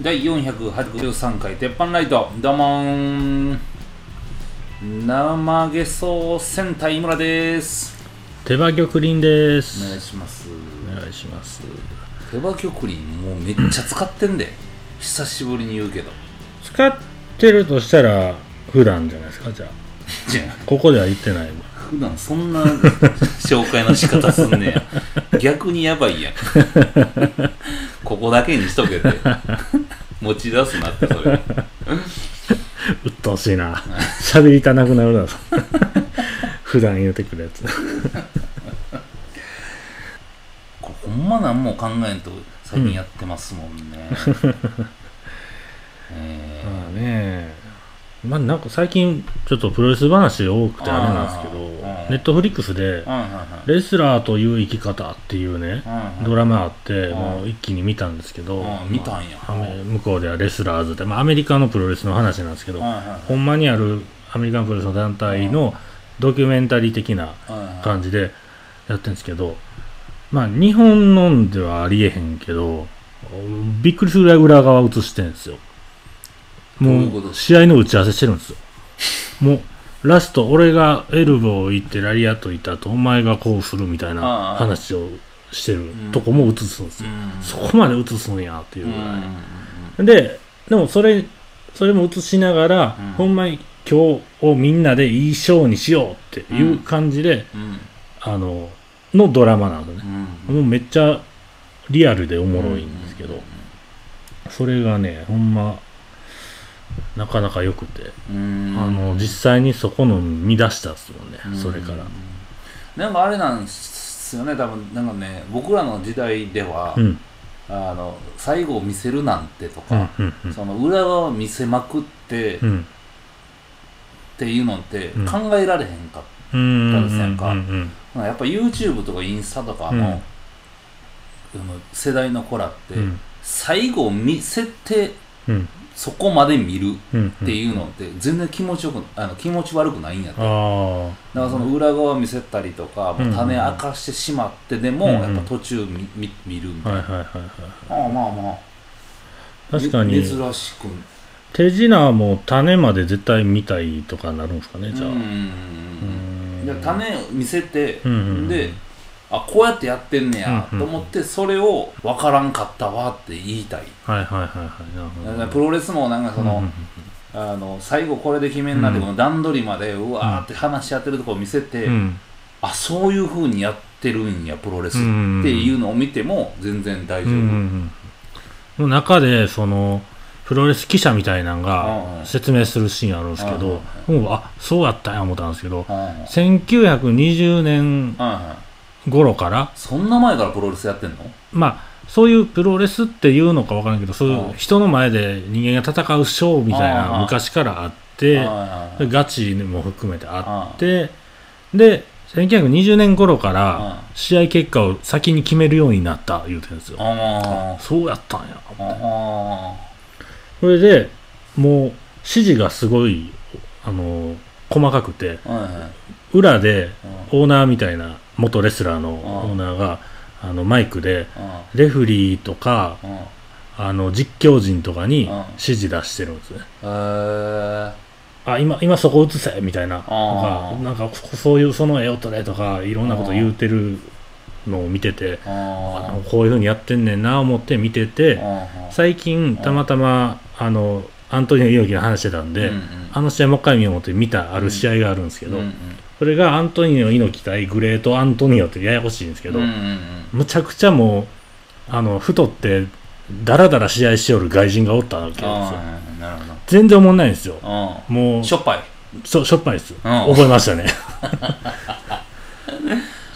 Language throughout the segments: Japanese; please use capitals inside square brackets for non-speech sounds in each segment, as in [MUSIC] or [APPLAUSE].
第483回鉄板ライト。どうもー。ん生ゲソ戦隊村です。手羽玉林でおす願いします。お願いします。手羽玉林もうめっちゃ使ってんで。久しぶりに言うけど。使ってるとしたら普段じゃないですかじゃあ。[LAUGHS] じゃあ。ここでは言ってない普段そんな [LAUGHS] 紹介の仕方すんねや。逆にやばいやん。ここだけにしとけて。持ち出すなってそれ。うっとうしいな。喋りたなくなるな。普段言うてくるやつ。これほんま何も考えんと最近やってますもんね、[LAUGHS] えまあねまあなんか最近ちょっとプロレス話多くてあれなんですけどうんネットフリックスでレスラーという生き方っていうねドラマあってんもう一気に見たんですけどうん見たんや。向こうではレスラーズで、まあ、アメリカのプロレスの話なんですけどほんまにあるアメリカンプロレスの団体のドキュメンタリー的な感じでやってるんですけど、まあ日本のではありえへんけど、びっくりするぐらい裏側映してるんですよ。もう試合の打ち合わせしてるんですよ。もうラスト、俺がエルボー行ってラリアット行った後、お前がこうするみたいあなあ話をしてるんとこも映すんですよ。うんそこまで映すんやっていううんぐらい。うんで、でもそれ、それも映しながら、うんほんまに今日をみんなでいいショーにしようっていう感じで、うんあの、のドラマなんですよね。うんもうめっちゃリアルでおもろいんですけど、それがね、ほんま、なかなか良くて、うん。あの、実際にそこの見出したっすもんね、うん。それから。なんかあれなんですよね。多分なんかね僕らの時代では、うん、あの最後を見せるなんてとうんか、、うん、うん。その裏側を見せまくって、っうん。ていうのってうん。考えられへんかったんですやんかやっぱ YouTube とかインスタとかの,、うん世代の子らって、うん、最後を見せてうん、そこまで見るうん。っていうのって全然気持ちよくあの気持ち悪くないんやってだかあらその裏側を見せたりとか、もう種明かしてしまってでも、うんやっぱ途中見見見るみあ、たいな、はい、はい、はい、はい。ああまあまあ。確かに、珍しく。手品も種まで絶対見たいとかなるんですかね、じゃあ。うんうんで種見せて、うんうんうん。であこうやってやってんねや、と思ってそれを分からんかったわって言いたい、はい、はい、はい、はい。プロレスもなんかその、あの最後これで決めんなって、うん。この段取りまでうわーって話し合ってるとこを見せて、うん、あそういうふうにやってるんやプロレスってうんいうのを見ても全然大丈夫、うんうん中でそのプロレス記者みたいなんうんが説明するシーンあるんですけど、もうあそうやったんや思ったんですけどうんうん。1920年頃から？そんな前からプロレスやってんの？まあそういうプロレスっていうのかわからんけどそういううん人の前で人間が戦うショーみたいうんな昔からあってガチも含めてあってで1920年頃から試合結果を先に決めるようになった言うてるんですよ。あそうやったんや。それでもう指示がすごいあの細かくて裏でうん。オーナーみたいな元レスラーのんオーナーがあのマイクでうんレフリーとかうんあの実況陣とかにうん指示出してるんですね。あ今今そこ映せみたいな。あーなんかなんかそういうその絵を撮れとかいろんなこと言うてるのを見ててああ。こういうふうにやってんねんな思って見ててあ。最近たまたまあのアントニオ猪木が話してたんで、うんうん。あの試合もう一回見ようと思って見たある試合があるんですけど、うんうんそれがアントニオ猪木対グレートアントニオってややこしいんですけど、うんうんうん。むちゃくちゃもうあの太ってダラダラ試合しよる外人がおったわけですよ。全然おもんないんですよ。あもうしょっぱい。そうしょっぱいです、ん。覚えましたね。[LAUGHS]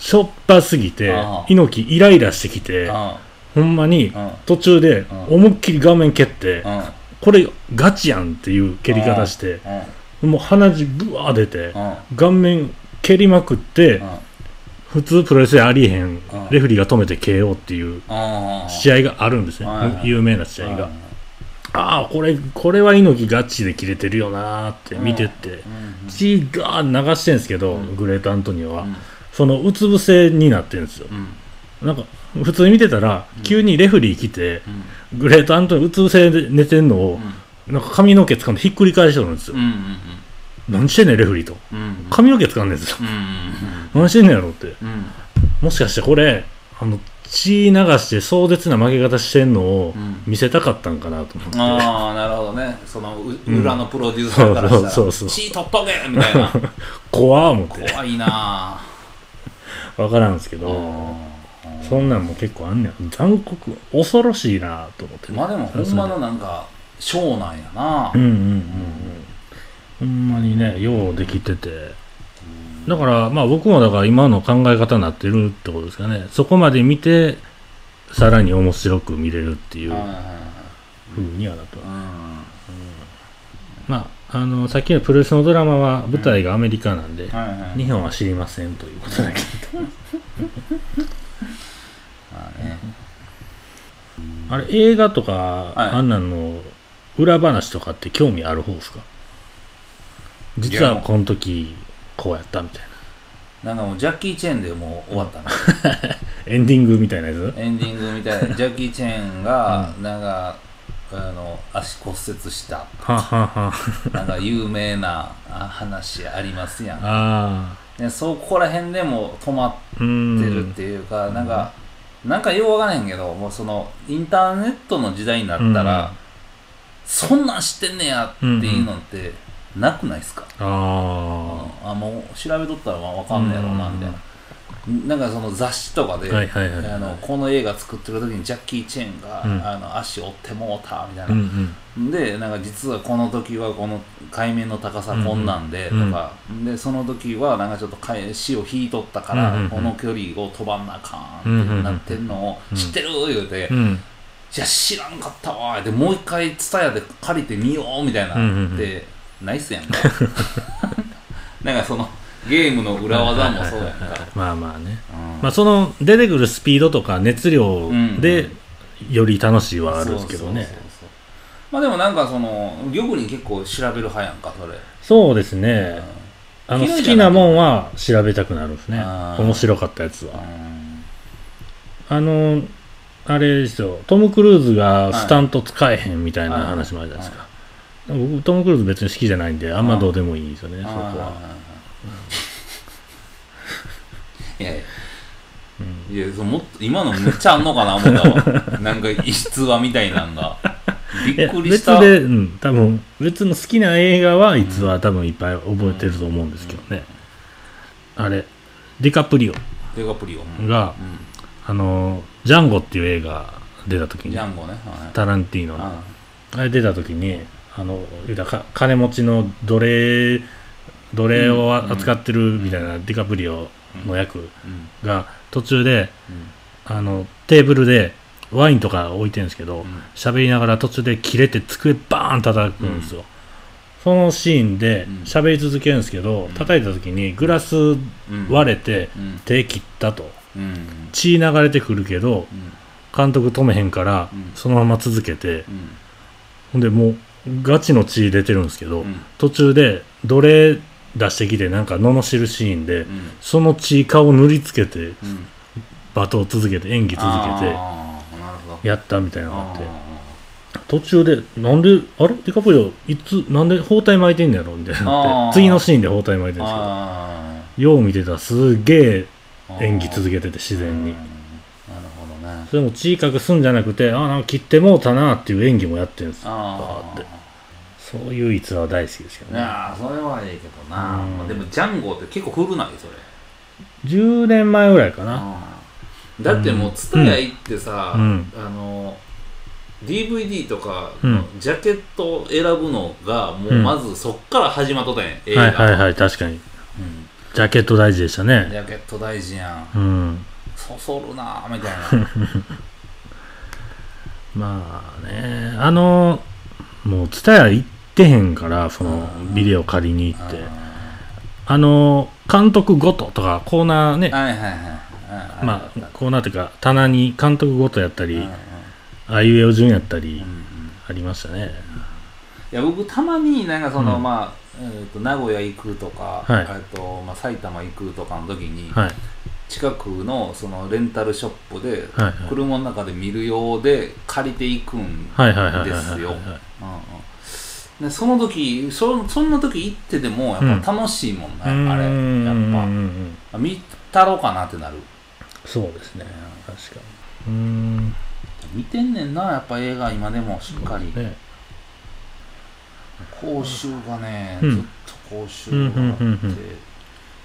しょっぱすぎてあ猪木イライラしてきてあほんまにあ途中でうん。思いっきり顔面蹴ってこれガチやんっていう蹴り方してあもう鼻血ブワー出てあ顔面蹴りまくってあ普通プロレスでありえへんうん。レフェリーが止めて KO っていう試合があるんですね有名な試合が。ああこれこれは猪木ガチで切れてるよなーって見てって。うん。血が流してんすけどうん。グレートアントニオは。うん。そのうつ伏せになってるんですよ。うんなんか普通に見てたら、うん。急にレフリー来てうん。グレート・アントニーうつ伏せで寝てんのを、なんか髪の毛掴んでひっくり返してるんですよ、うんうん何してんねんレフリーと。うんうん。髪の毛掴んでんですよ。うんうん何してんねんやろって。うん。うんもしかしてこれあの血流して壮絶な負け方してんのをうん。見せたかったんかなと思って、ああなるほどね。そのううん。裏のプロデューサーからしたらそうそうそう血取っとけみたいな。[LAUGHS] 怖ー思って。怖いな分からんですけぁどそんなんも結構あんねん。残酷恐ろしいなと思ってね。まあでもほんまのなんかショーなんやな。うんうんうんうん。ほんまにねようできてて。だからまあ僕もだから今の考え方になってるってことですかね。そこまで見てさらに面白く見れるっていうはいはいはい。風にはなってままああのさっきのプロレスのドラマは舞台がアメリカなんで、日本は知りませんということだけまあねあれ映画とか、はい。あんなんの裏話とかって興味ある方ですか？実はこの時こうやったみたいな。なんかもうジャッキー・チェンでもう終わったな。[LAUGHS] エンディングみたいなやつ？エンディングみたいな。[LAUGHS] ジャッキー・チェンがなんかあの足骨折した。ははは。なんか有名なあ話ありますやん。あでそこら辺でも止まっあうんてるっていうか、なんかなんかようわからへんけどもうそのインターネットの時代になったら、うん。そんなん知ってんねやっていうのってなくないですか、ああもう調べとったらまあわかんねやろうなみたいな、なんかその雑誌とかで、あはいはいはい。あのこの映画作ってる時にジャッキー・チェンが、うん。あの足折ってもうたみたいうんうな、ん。でなんか実はこの時はこの海面の高さこんなんでとうん。か、でその時はなんかちょっと海潮引いとったから、うんうんこの距離を飛ばんなあかんってなってんのをうん知ってる？言うて、いうん。や知らんかったわ。でもう一回ツタヤで借りてみようみたいなうんうんうん。ってナイスやんか。[LAUGHS] なんかそのゲームの裏技もそうやんか、まあまあね。うん。まあその出てくるスピードとか熱量でうんより楽しいはあるんですけどねまあでもなんかその玉に結構調べる派やんかそれ、そうですね。あの嫌いじゃない好きなもんは調べたくなるんですね。面白かったやつは。うん。あのあれですよ。トム・クルーズがスタント使えへんみたいな話もあるじゃないですか、僕トム・クルーズ別に好きじゃないんであんまどうでもいいですよねそこはいやいや。いやそうもっと今のめっちゃあんのかな思ったわなんか逸話みたいなんが。びっくりした。別で、うん、多分別の好きな映画は逸話多分いっぱい覚えてると思うんですけどね、あれディカプリオ。デカプリオ、うん。が、あのジャンゴっていう映画出た時にジャンゴね、はい。タランティーノの。ああれ出た時にあの言うたらか金持ちの奴隷奴隷を扱ってるみたいなディカプリオの役うん。が途中でうん。あのテーブルでワインとか置いてるんですけどうん。喋りながら途中で切れて机バーン叩くんですよ、そのシーンでうん。喋り続けるんですけど、ん。叩いた時にグラスうん。割れてうん。手切ったと。うん。血流れてくるけどうん。監督止めへんからうん。そのまま続けてうん。ほんでもうガチの血出てるんですけど、うん。途中で奴隷出してきてなんか罵るシーンでうん。その血顔塗りつけてうん。罵倒続けて演技続けてやったみたいなのがあって。あ途中でなんであれ？ディカプリオいつなんで包帯巻いてんのやろみたいになって次のシーンで包帯巻いてるんですけどあよう見てたらすげえー。演技続けてて自然に。それも血隠すんじゃなくてあなんか切ってもうたなっていう演技もやってるんですバーってそういう逸話は大好きですけどね。やーそれはええけどな、うん。まあでもジャンゴって結構古ない？それ。10年前ぐらいかな。うんだってもう蔦屋行ってさ、うん。あの DVD とかジャケットを選ぶのがもうまずそっから始まっとったんや、映画、はいはいはい確かに。うん。ジャケット大事でしたジねャケット大事やん。うん。そそるなーみたいな。[LAUGHS] まあねあのもう蔦屋行ってへんからそのうんビデオ借りに行って。ああの監督ごととかコーナーね。まあコーナーというか棚に監督ごとやったりあいうえお順やったりありましたね。いや僕たまになんかその、うん。まあ、えー、と名古屋行くとか、はい。えーとまあ、埼玉行くとかの時に、はい。近くのそのレンタルショップではいはい。車の中で見るようで借りていくんですよでその時そそんな時行ってでもやっぱ楽しいもんね、あれ。うん。うんやうん。っぱ見たろうかなってなる。そうですね。確かに。うん。見てんねんなやっぱ映画今でもしっかり。ね。講習がね、うん。ずっと講習があって、うんうんうんうん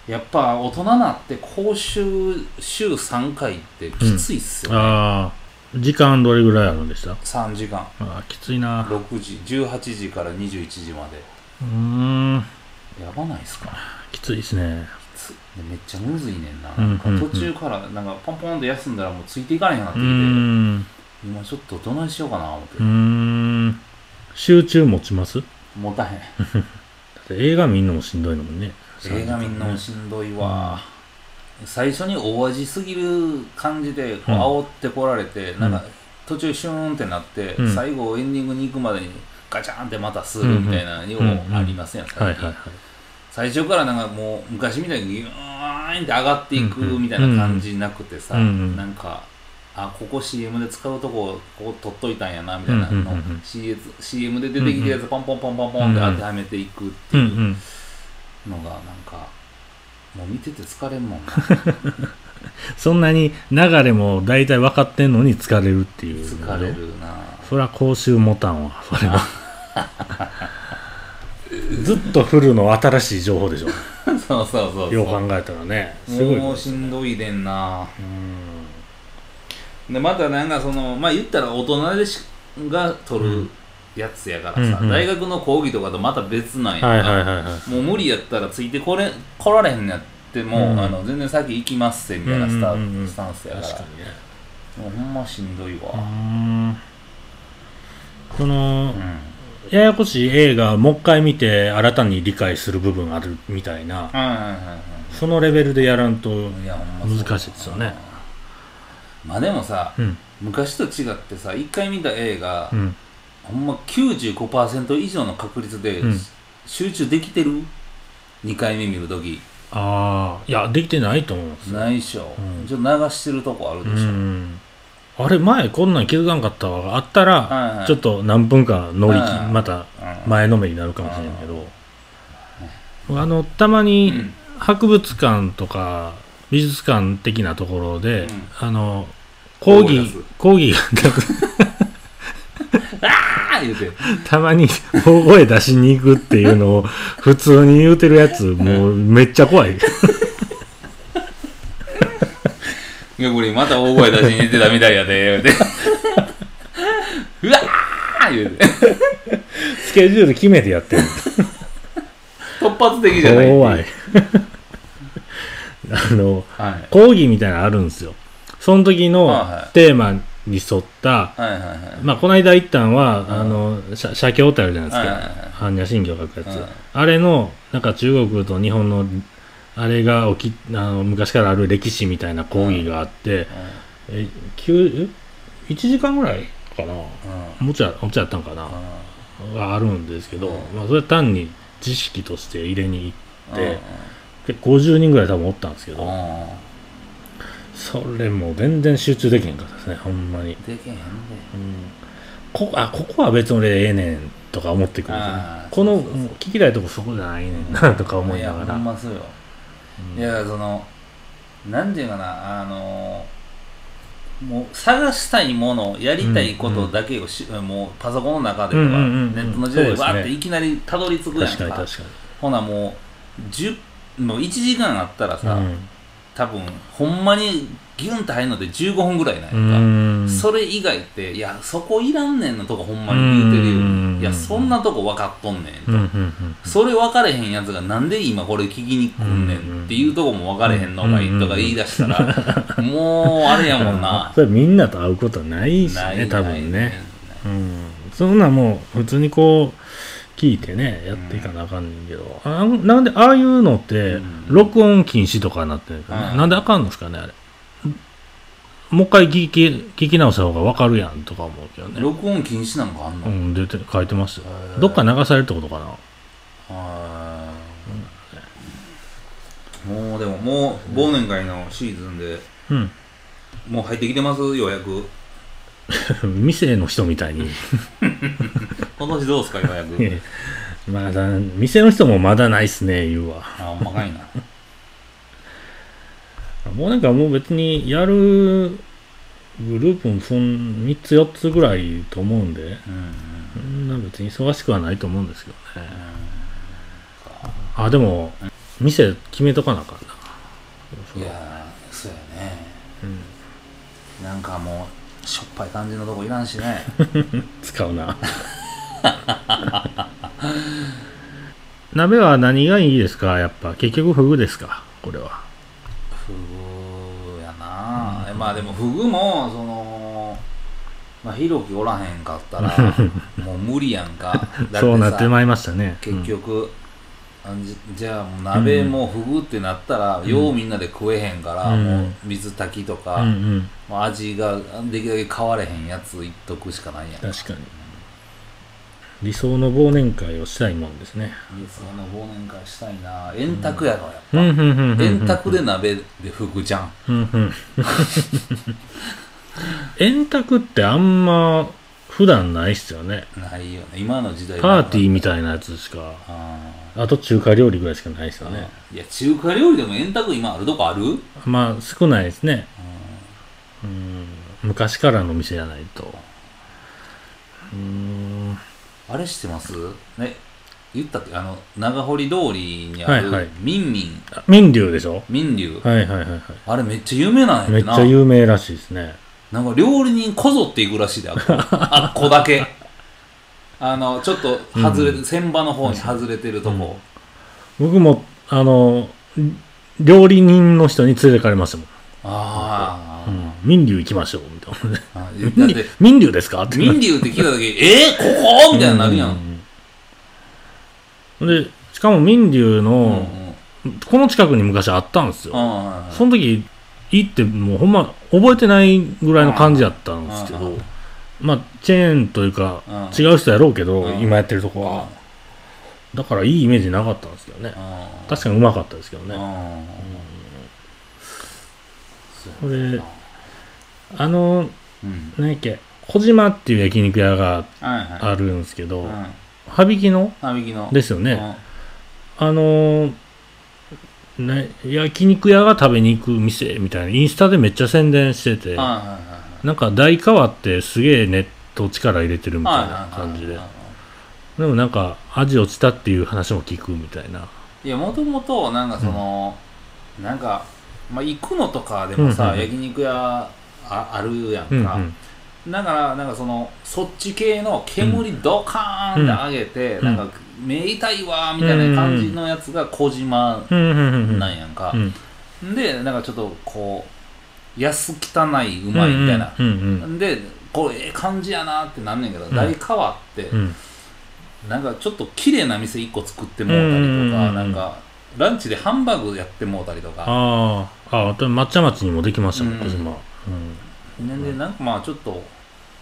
やっぱ大人なって講習週3回ってきついっすよね、ああ時間どれぐらいあるんでした？3時間。ああきついな。6時18時から21時まで。うーん。やばないっすか？きついですね。めっちゃむずいねんな,、うんうんうん。途中からなんかポンポンって休んだらもうついていかれへんなってうきて、今ちょっとどないしようかな思って、うーん。集中持ちます？だ持たへん。[LAUGHS] って映画見んのもしんどいのもんね。映画見んのもしんどいわ、最初に大味すぎる感じで煽ってこられて、なんか途中シューンってなって、うん。最後エンディングに行くまでにガチャンってまたするみたいなようありますやん、最初からなんかもう昔みたいにギューンって上がっていくうんうんみたいな感じなくてさ、うん。うん。なんかあここ CM で使うとこここ取っといたんやなみたいなの、うん。CM で出てきたやつポンポンポンポンポンって当てはめていくっていうん。うん。うのがなんかもう見てて疲れんもんな。[LAUGHS] そんなに流れも大体分かってんのに疲れるっていう。疲れるな。そりゃ講習持たんわそれは。[LAUGHS] ずっと振るの新しい情報でしょ。[LAUGHS] そうそうそうそう。よう考えたらね。すごいもうしんどいでんな。うん。でまたなんかそのまあ言ったら大人でしが取るやつやからさ、うんうん。大学の講義とかとまた別なんやんかはいはいはいはい。もう無理やったらついてこれ来られへんのやっても、うんあの全然先行きますせみたいなスタ,、うんうんうん。スタンスやから。確かにね。もうほんましんどいわ、そのうん。ややこしい映画もう一回見て新たに理解する部分あるみたいなはいはいはいはい。そのレベルでやらんと難しいですよね。まあでもさうん。昔と違ってさ一回見た映画、うんほんま95%以上の確率で、うん。集中できてる？2回目見るときああいやできてないと思うんですよ。ないっしょ、うん。ちょっと流してるとこあるうでしょ、ん。あれ前こんなん気づかんかったわ。があったら、はいはい。ちょっと何分か乗りはいまたうん。前のめりになるかもしれんけど、あのたまにうん。博物館とか美術館的なところで、うん。あの講義講義が言うて。たまに大声出しに行くっていうのを普通に言うてるやつもうめっちゃ怖い。[LAUGHS] いやこれまた大声出しに出てたみたいやで言うて。[LAUGHS] うわー言うて。スケジュール決めてやってる突発的じゃない怖い。[LAUGHS] あのはい。講義みたいなのあるんですよ。その時のテーマに沿ったはいはいはい。まあこの間行ったんは、うん。あの写写経ってあるじゃないですか、はいはいはい。般若心経書くやつ、うん。あれのなんか中国と日本のあれが起きあの昔からある歴史みたいな講義があって、え9 1時間ぐらいかな。うん。もうちょいもうちょいやったんかな、があるんですけど、うん。まあ、それは単に知識として入れに行って、うん。結構50人ぐらい多分おったんですけど、うんそれもう全然集中できへんかったですねほんまに、でけへんで。うん、こあここは別に俺ええねんとか思ってくるねこの聞きたいとこそこじゃないねんなとか思いながやらほんまそうよ、うん。いやそのなんていうかなあのもう探したいものやりたいことだけをし、もうパソコンの中でとか、うんうんうんうん。ネットの時代でわーっていきなりたどり着くやんか。確かに確かほなもう10もう1時間あったらさ、にうん多分ほんまにギュンって入るので15分ぐらいなんか、うん。それ以外っていやそこいらんねんのとこほんまに言うてるよ。うん。いやそんなとこ分かっとんねんと、それ分かれへんやつがなんで今これ聞きに来んねんっていうとこも分かれへんのがいいとか言い出したらもうあれやもんな。[LAUGHS] それみんなと会うことないしね多分ね。うん。そんなんもう普通にこう聞いてねやっていかなあかんねんけど、あなんでああいうのってうん。録音禁止とかになってるかね、うんなんであかんのですかねあれ。もう一回聞き聞き直した方が分かるやんとか思うけどね。録音禁止なんかあんの、うん出て書いてますよ。どっか流されるってことかな。あーもうでももう忘年会のシーズンでうん。もう入ってきてます予約 [LAUGHS] 店の人みたいに。[LAUGHS] 今年どうすか予約まだ、店の人もまだないっすね、言うわ。あほんまかいな [LAUGHS] もうなんかもう別にやるグループもそん3つ4つぐらいと思うんで、うんそんな別に忙しくはないと思うんですけどね。うんあ、でも、店決めとかなあかんな。いやーそうやねうん、なんかもうしょっぱい感じのとこいらんしね。[LAUGHS] 使うな。鍋は何がいいですか？やっぱ結局フグですか？これは。フグやな、えまあでもフグもそのまあひろきおらへんかったら [LAUGHS] もう無理やんか。そうなってまいりましたね。結局、あんじじゃあもう鍋もフグってなったら、ようみんなで食えへんから、うんもう水炊きとうか、んうん。もう味ができるだけ変われへんやついっとくしかないやん確かに。理想の忘年会をしたいもんですね。その忘年会したいな円卓やろやっぱ。円卓で鍋でフグじゃん。[LAUGHS] 円卓ってあんま普段ないっすよね。ないよね今の時代パーティーみいたいなやつしか。ああと中華料理ぐらいしかないですーよね。いや中華料理でも円卓今あるとこある、うんまあ少ないですね。うん。昔からの店じゃないと。うん。あれ知ってます？ね言ったっけ？あの長堀通りにある、はいはいミンミンあ民流でしょ？民流、はいはいはいはい。あれめっちゃ有名なんやめってなちゃ有名らしいですね。なんか料理人こぞっていくらしいであっこ。[LAUGHS] あっこだけ。あのちょっと外れて、船場の方に外れてるとこ、僕も、あの、料理人の人に連れてかれましたもん。ああ、うん、民流行きましょう、みたいな。[LAUGHS] 民流ですか？って。民流って聞いた時 [LAUGHS] え？ー、ここ？みたいになるやん、うんで、しかも民流うんの、この近くに昔あったんですよ。あその時、行ってもうほんま覚えてないぐらいの感じやったんですけどうん、まあ、チェーンというか、うん。違う人やろうけど、うん。今やってるとこは。だからいいイメージなかったんですけどね。確かにうまかったですけどね。これあの、うん。何やっけ、小島っていう焼肉屋があるんですけど、うん。羽引きのですよね。うん。あのーね、焼肉屋が食べに行く店みたいな、インスタでめっちゃ宣伝してて、なんか大変わってすげえネット力入れてるみたいな感じで。でもなんか味落ちたっていう話も聞くみたいな。いやもともとなんかその、なんか、まあ、行くのとかでもさ、うんうんうん。焼肉屋ああるやんか、うんうん。だからなんかそのそっち系の煙ドカーンって上げて、うん。なんか目痛いわーみたいな感じのやつが小島。なんやんか。う、ん。でなんかちょっとこう安汚いうまいみたいな、でこれええ感じやなってなんねんけど、ん。大変わって。なんかちょっと綺麗な店1個作ってもうたりとか、なんかランチでハンバーグやってもうたりとか。ああ、ああ、抹茶町にもできましたもん、うん。小島。うん。ねでなんかまあちょっと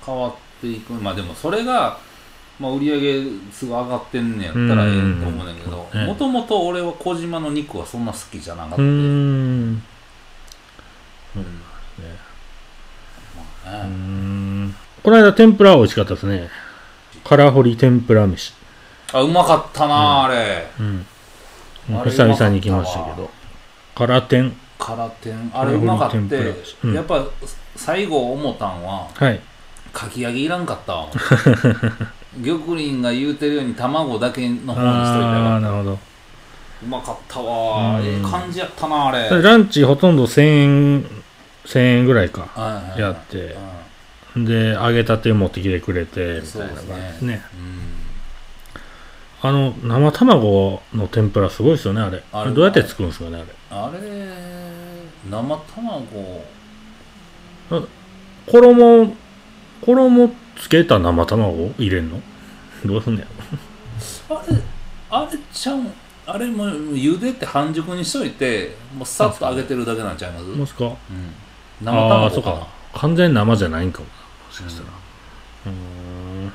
変わっていく。まあでもそれが、まあ、売り上げすぐ上がってんねやったらええと思うねんけどもともと俺は小島の肉はそんな好きじゃなかった、うーん。うんこの間天ぷら美味しかったですね。空掘り天ぷら飯。あうまかったな、あれうん。久々に来ましたけど。空天。空天あれうまかって、天ぷらうんやっぱ最後思ったんははい。かき揚げいらんかったわ [LAUGHS] 玉林が言うてるように卵だけの方にしといたああ、らなるほど。うまかったわ。うん。ええ感じやったなあれ。ランチほとんど1000円、1000円ぐらいか。やって。うで、揚げたて持ってきてくれて、みそうたいなですね。ね。んうん。あの、生卵の天ぷらすごいですよね、あれ。あれどうやって作るんですかね、あれ。あれ生卵。衣、衣つけた生卵入れんの？どうすんねや？ろ。あれあれちゃう？んあれも茹でて半熟にしといてもうさっと揚げてるだけなんちゃいます？もしか。うん。生ああー、卵かそうか。完全に生じゃないんかもしかしたら。うーん。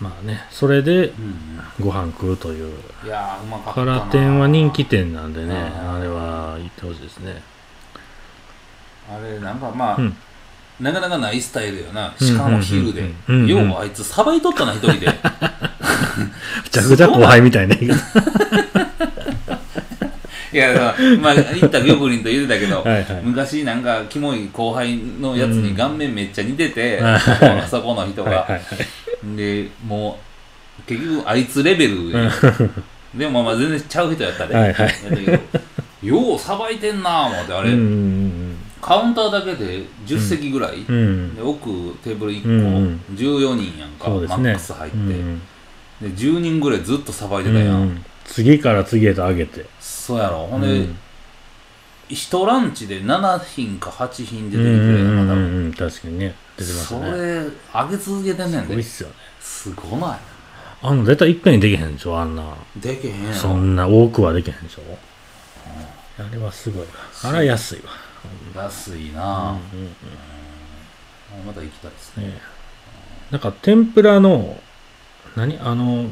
まあねそれでうん。ご飯食うという。いやーうまかったカな。ラ店は人気店なんでねうんあれは行ってほしいですね。あれなんかまあ、うんなかなかないスタイルよな。うんしかも昼で、うんうんうんようあいつさばいとったな一人で。めちゃくちゃ後輩みたいな。言 [LAUGHS] いやまあ言った玉林と言ってたけど [LAUGHS] はいはい。昔なんかキモい後輩のやつに顔面めっちゃ似てて、うんそこの人が、はいはいはい。でもう結局あいつレベルで [LAUGHS] でもまあ全然ちゃう人やったで、はいはい。ようさばいてんなぁ思ってあれ、うんうんカウンターだけで10席ぐらい、うん。うん。で奥テーブル1個、うんうん。14人やんか、ね。マックス入って、うん。で10人ぐらいずっとさばいてうたやん、ん。次から次へと上げて。そうやろ。ほんで、うん。一ランチで7品か8品出てきてうんうんうんうん。確かにね。出てますそねれ上げ続けてんねんで。すごいっすよね。すごない。あの絶対いっぺんにできへんでしょあんな。でけへんそんな多くはできへんでしょあれはすごいわあれは安いわ。安いな。ぁ、うんうん。あまた行きたいですね。ね。なんか天ぷらの何？あの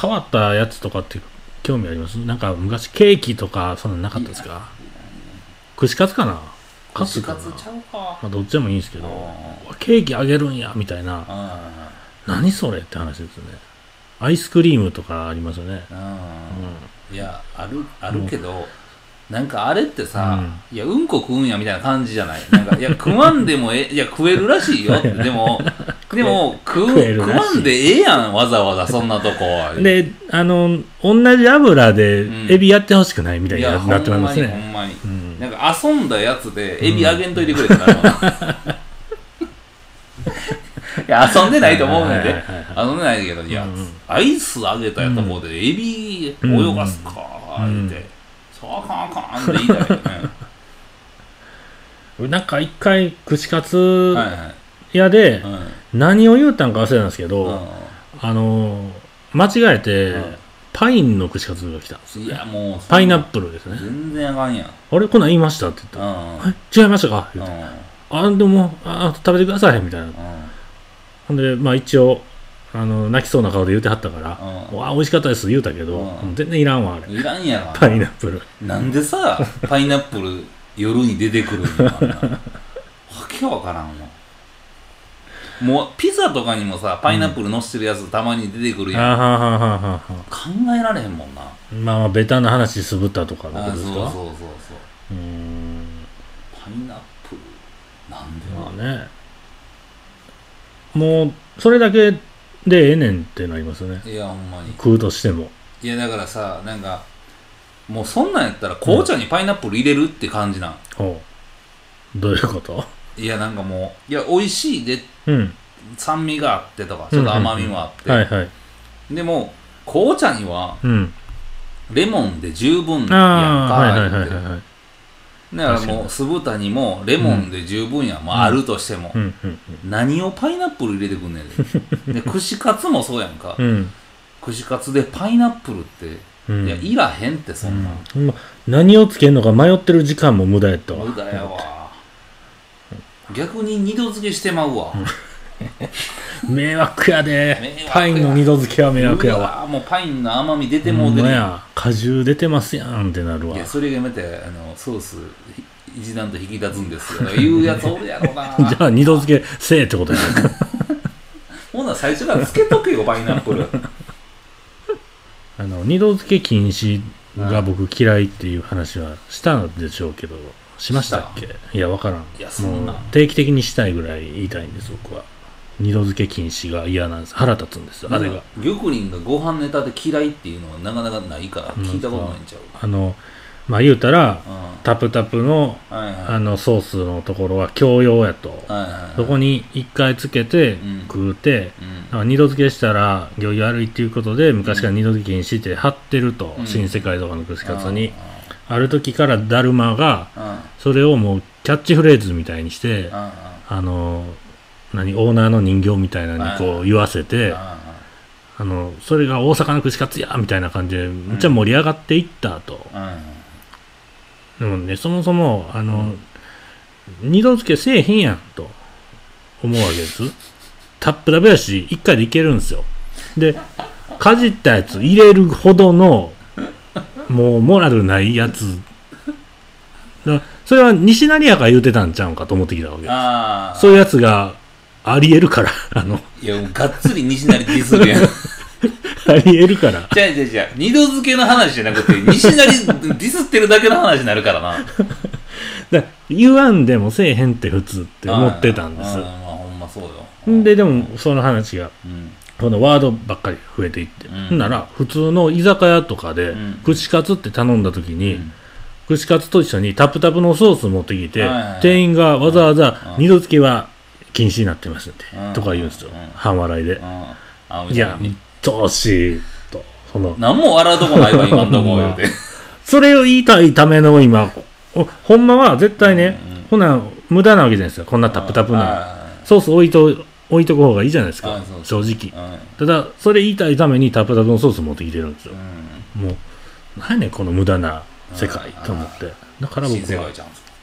変わったやつとかって興味あります？なんか昔ケーキとかそんなのなかったですか？串カツかな？カツかな？串カツちゃうか。まあ、どっちでもいいんですけどあケーキあげるんやみたいな。あ何それって話ですよね。アイスクリームとかありますよね。あいやあるあるけど、なんかあれってさ、いやうんこ食うんやみたいな感じじゃない？なんかいや食わんでもええいや食えるらしいよ [LAUGHS] でも [LAUGHS] でも食う食食わんでええやんわざわざそんなとこ。であの同じ油でうん。エビやってほしくないみたいななってますね。ほんまにうん。なんか遊んだやつでエビあげんといてくれってなるいや遊んでないと思うねんで。遊んでないけどいや、うんうん。アイスあげたやとこでエビ泳がすかっうあかんあかんって言いたいよね。なんか一回串カツ屋でうん。何を言うたんか忘れたんですけど、うあの間違えて、うん。パインの串カツが来たんですんいやもうパイナップルですね。全然あかんやん。あれこんなん言いましたって言っうん。たら「え違いましたか?」言うって。んあでもあ食べてください」みたいな。うほんでまあ一応あの泣きそうな顔で言ってはったから「うわあ美味しかったです」言うたけど、うん。全然いらんわあれ。んいらんやろパイナップル。なんでさ [LAUGHS] パイナップル夜に出てくるんやあんな。わけわからんわ。もうピザとかにもさパイナップル乗せてるやつたまに出てくるあやん、ははははは考えられへんもんな。まあまあベタな話すぶったとかのあことですかそうそうそう。そううーん。パイナップルなんでまあね。もうそれだけでええねんってなりますよね。いやほんまに。食うとしても。いやだからさなんかもうそんなんやったら紅茶にパイナップル入れるって感じなん、ほう。どういうこと？いやなんかもういや美味しいで。うん。酸味があってとかちょっと甘みもあって、はいはい。でも紅茶にはうん。レモンで十分やんか、ああはいはいはいはいはいだからもう酢豚にもレモンで十分やん、まああるとしても、うん。うん何をパイナップル入れてくんねんで。[LAUGHS] で串カツもそうやんか、うん。串カツでパイナップルって、うん。いやいらへんってそんな、うん。ま何をつけるのか迷ってる時間も無駄やったわ。無駄やわ。逆に二度漬けしてまうわ、迷惑やで。パインの二度漬けは迷惑やうわわもうパインの甘み出てもほうんてる。や。果汁出てますやんってなるわ。いやそれがやめてあのソースひ一段と引き立つんですよ。[LAUGHS] 言うやつおるやろな。じゃあ二度漬けせえってことやね [LAUGHS] ほんなら最初からつけとけよパイナップル。あの二度漬け禁止が僕嫌いっていう話はしたんでしょうけどしましたっけ？いやわからん。いやそんな。定期的にしたいぐらい言いたいんです僕は二度漬け禁止が嫌なんです。腹立つんですよあれが。玉林がご飯ネタで嫌いっていうのはなかなかないから聞いたことないんちゃう？あのまあ言うたらうん。タプタプのはいはい。あのソースのところは共用やと。はいはいそこに一回つけてうん。食うて、うん。二度漬けしたら行儀悪いっていうことで昔から二度漬けにして貼ってると、うん。新世界とかの串カツに、ある時からだるまがうんうん。それをもうキャッチフレーズみたいにして、うん。うん。あの何オーナーの人形みたいなのにこう言わせて、うんあのそれが大阪の串カツやみたいな感じでむっちゃ盛り上がっていったと、でもねそもそもあの、二度漬けせえへんやんと思うわけです。タップ食べやし一回でいけるんですよ。でかじったやつ入れるほどのもうモラルないやつ。だそれは西成屋が言うてたんちゃうんかと思ってきたわけああそういうやつがありえるから [LAUGHS] あの。いやもうがっつり西成ディスるやん。[LAUGHS] ありえるから。じゃあじゃあじゃあ二度漬けの話じゃなくて西成ディスってるだけの話になるからな。[LAUGHS] だ言わんでもせえへんって普通って思ってたんです。あーまあほんまそうよ。んででもその話がうん。このワードばっかり増えていって、うん。ほんなら普通の居酒屋とかで、うん。串カツって頼んだ時に、うん。串カツと一緒にタプタプのソース持ってきて、はいはいはい。店員がわざわざうん。二度漬けは禁止になってますって、うん。とか言うんですよ、うん。半笑いで、いやどうしとその。何も笑うとこないわ今んとこ言うて。それを言いたいための今おほんまは絶対ね、うんほな無駄なわけじゃないですか。こんなタプタプなあソース置いと置いとく方がいいじゃないですか。正直。ただそれ言いたいためにタプタプのソース持ってきてるんですよ。うもう何やねん。この無駄な世界と思ってだから僕は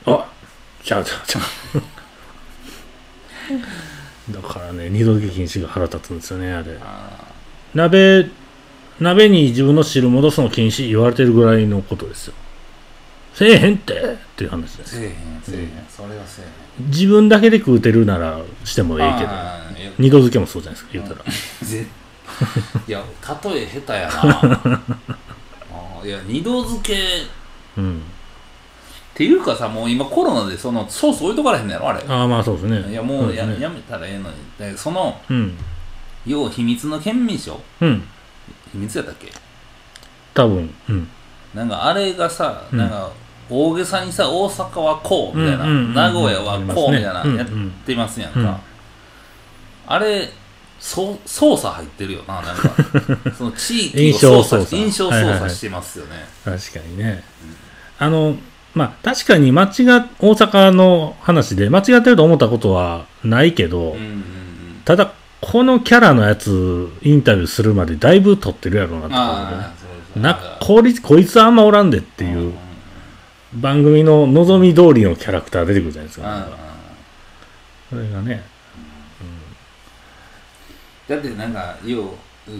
あちゃうちゃうちゃう [LAUGHS] だからね二度漬け禁止が腹立つんですよねあれ。あ鍋鍋に自分の汁戻すの禁止言われてるぐらいのことですよ。せえへんってっていう話です。ーせえへんせえへん。それはせえへん。自分だけで食うてるならしてもええけど二度漬けもそうじゃないですか言うたら。ぜいや例え下手やな。[LAUGHS] あーいや二度漬けっうんていうかさもう今コロナでそのソース置いとかれへんのやろあれ。ああまあそうですね。いやもうや,、やめたらええのに。でそのうん。要は秘密の県民賞。うん。秘密やったっけ？多分うん。なんかあれがさ、うん。なんか大げさにさ大阪はこうみたいな、名古屋はこうみたいなやってますやんか、うん。あれそ操作入ってるよななんか。[LAUGHS] その地域を印象操作。印象操はいはいはい作してますよね、確かにね。あのまあ確かに間違っ大阪の話で間違ってると思ったことはないけど、うんうんうん。ただこのキャラのやつインタビューするまでだいぶ撮ってるやろうなとかああそうそう。なこいつこいつはあんまおらんでってうんいう番組の望み通りのキャラクター出てくるじゃないですか、それがね。だってなんか要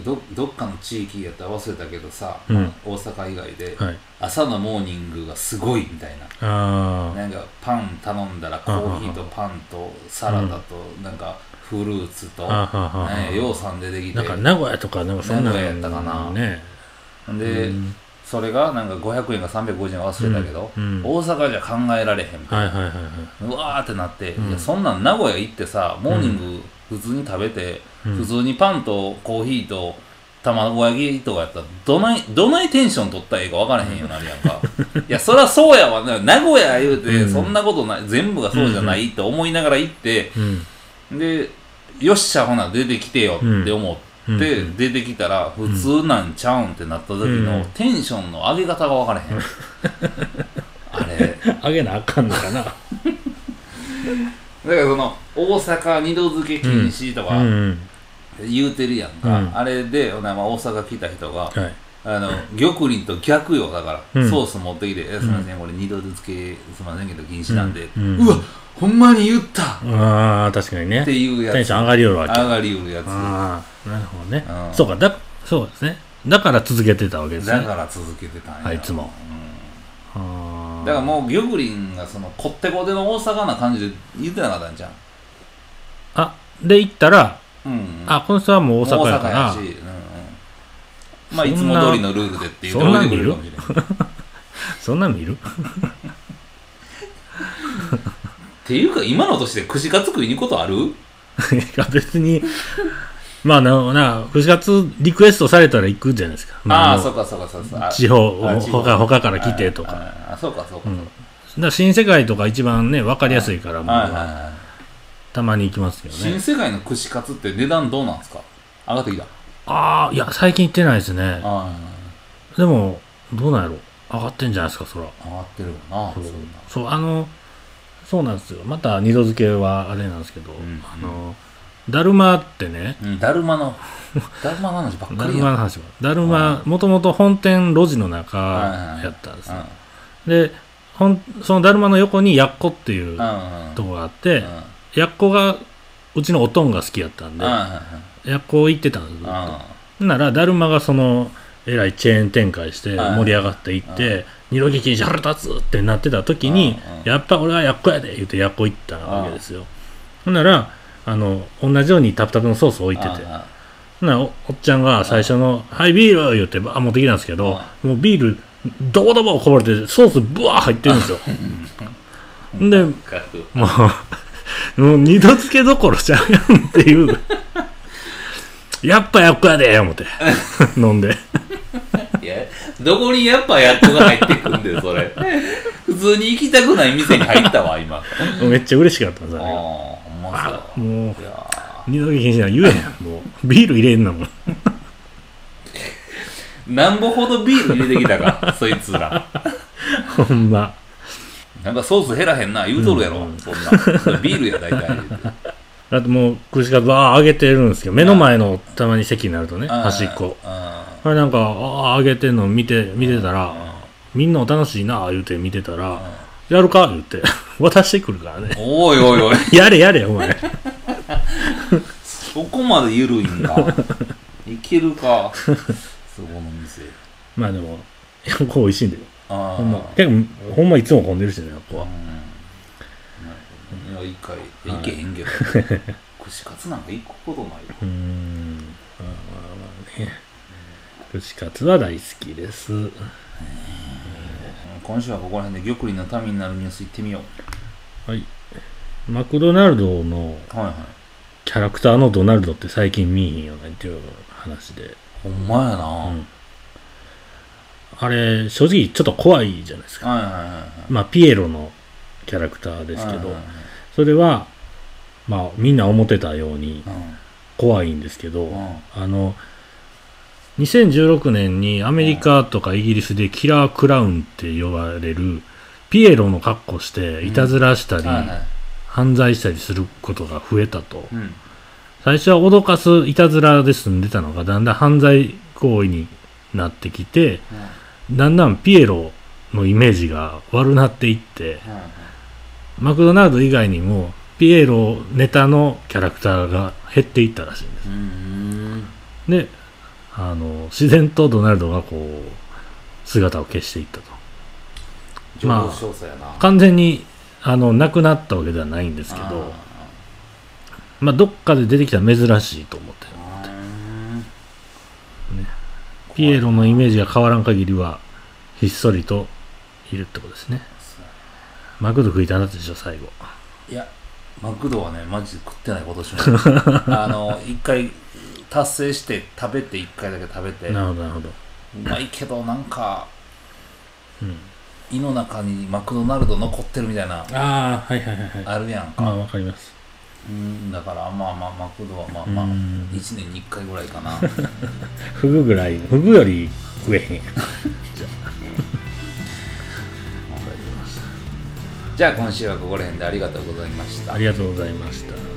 どどっかの地域やったら忘れたけどさ、うん。大阪以外で、はい。朝のモーニングがすごいみたいな。あなんかパン頼んだらコーヒーとパンとサラダとなんかフルーツと、あはあはあね、ようさん出てきて。なんか名古屋とかなんかそんな名古屋やったかな。ねで、うん。それがなんか500円か350円忘れたけど、うん。うん。大阪じゃ考えられへんみたいな、はいはいはいはい。うわーってなって、うん。いやそんなん名古屋行ってさモーニング普通に食べて、うん。普通にパンとコーヒーと卵焼きとかやったらどないどないテンション取ったらええか分からへんようになるやんか。[LAUGHS] いやそりゃそうやわな。名古屋言うて、うん。そんなことない全部がそうじゃないって思いながら行って、うん。でよっしゃほな出てきてよって思って、うん。出てきたら普通なんちゃうんってなった時のうん。テンションの上げ方が分からへん、あれ。[LAUGHS] あげなあかんのかな。[LAUGHS] だからその大阪二度漬け禁止とかうん言うてるやんか、うん。あれでほなまあ大阪来た人が、はい。あの玉林と逆よだから、うん。ソース持ってきて「えすみませんこれ二度漬けすみませんけど禁止なんで」うん。うわほんまに言ったっああ確かにね。ていうやつ。テンション上がりよるわけ。上がりうるやつ。ああなるほどね。うん。そうかだそうですね。だから続けてたわけですね。だから続けてたんや。あいつも。うん。だからもう玉林がそのこってこての大阪な感じで言ってなかったんじゃんあで行ったらうんうん。あこの人はもう大阪やから。うんうん、まあいつも通りのルールでって言っておいてくれるかもしれないそんなん見る？[LAUGHS] っていうか今の年で串カツ食いに行くことある？[LAUGHS] いや別に。まあなな串カツリクエストされたら行くじゃないですか、まああのそうかそうかそうかあ地方。他他から来てとか。ああそうかそうかそうだから新世界とか一番ね分かりやすいから僕かはいはいははいたまに行きますけど新ね世界の串カツって値段どうなんですか？上がってきた。ああいや最近行ってないですね。あでもどうなんやろ？上がってんじゃないですかそら。あ上がってるよなそう。そんな。そうあのそうなんですよ。また二度漬けはあれなんですけど、ん。あのだるまってね。うんだるまのだるまの話ばっかりや。んまの話はだるまもともと本店路地の中やったんですよ。うでほんそのだるまの横にやっこっていうんうんうん。とこがあってうんやっこがうちのおとんが好きやったんでやっこ行ってたんですならだるまがそのえらいチェーン展開してはい盛り上がっていって二度聞きに腹立つってなってた時にやっぱ俺はやっこやで言ってやっこ行ったわけですよ。ほんならあの同じようにタプタプのソース置いてて。あほんならおおっちゃんが最初の「はいビール!」言ってバー持ってきたんですけどもうビールドボドボこぼれてソースブワー入ってるんですよ。んでもう、もう二度漬けどころちゃうやんっていう。やっぱやっこやで思って。[LAUGHS] 飲んで。いやどこにやっぱやっこが入ってくんだよそれ普通に行きたくない店に入ったわ今あめっちゃ嬉しかったんですああれがほんまそうもう二度漬けにしな言えやん。もう、ビール入れんのもん。ーなんぼほどビール入れてきたかそいつら [LAUGHS] ほんま。なんかソース減らへんな言うとるやろ、うん。そんな。ビールや大体。だってもう、串カツばー揚げてるんですけど、目の前のたまに席になるとね、端っこ。ああれなんか、ああ、揚げてんの見て、見てたら、みんなお楽しいな、言うて見てたら、やるか言って、[LAUGHS] 渡してくるからね。ー。おいおいおい。[LAUGHS] やれやれ、お前。[LAUGHS] そこまで緩いんだ。いけるか。そこの店。まあでも、やっこ美味しいんだよ。ああほんま、結構、ほんまいつも混んでるしね、やっこは。うんなるほどねいや一回行けへんけど [LAUGHS] 串カツなんか行くことないようーん。まあまあまあね。串カツは大好きです。うん今週はここら辺で玉林のためになるニュース行ってみよはい。マクドナルドのうはいはいキャラクターのドナルドって最近見えへんよねっていう話で。ほんまやな、うんあれ、正直ちょっと怖いじゃないですか。はいはいはいはい。まあ、ピエロのキャラクターですけど。はいはい、それは、まあ、みんな思ってたようにはい怖いんですけど、うん。うんあの、2016年にアメリカとかイギリスでキラークラウンって呼ばれる、ピエロの格好していたずらしたり、はいはい。犯罪したりすることが増えたと。うん。最初は脅かすいたずらで済んでたのが、だんだん犯罪行為になってきて、だんだんピエロのイメージが悪なっていって、マクドナルド以外にも、ピエロネタのキャラクターが減っていったらしいんです。うーんで、あの、自然とドナルドがこう、姿を消していったと。まあ完全に、あの、なくなったわけではないんですけど、まあ、どっかで出てきたら珍しいと思って。あーうーんピエロのイメージが変わらん限りは、ひっそりといるってことですね。マクド食いたなったでしょ、最後。いやマクドはねマジで食ってない今年もあの一回達成して食べて一回だけ食べてうなるほど、なるほど。まいけどなんかうん。胃の中にマクドナルド残ってるみたいなああ、はいはいはいはい。あるやんか、まあ、わかります。うんだからまあまあマクドはまあまあうん1年に1回ぐらいかな [LAUGHS] フグぐらい、フグより食えへん。[LAUGHS] じゃあ今週はここら辺でありがとうございましたありがとうございました。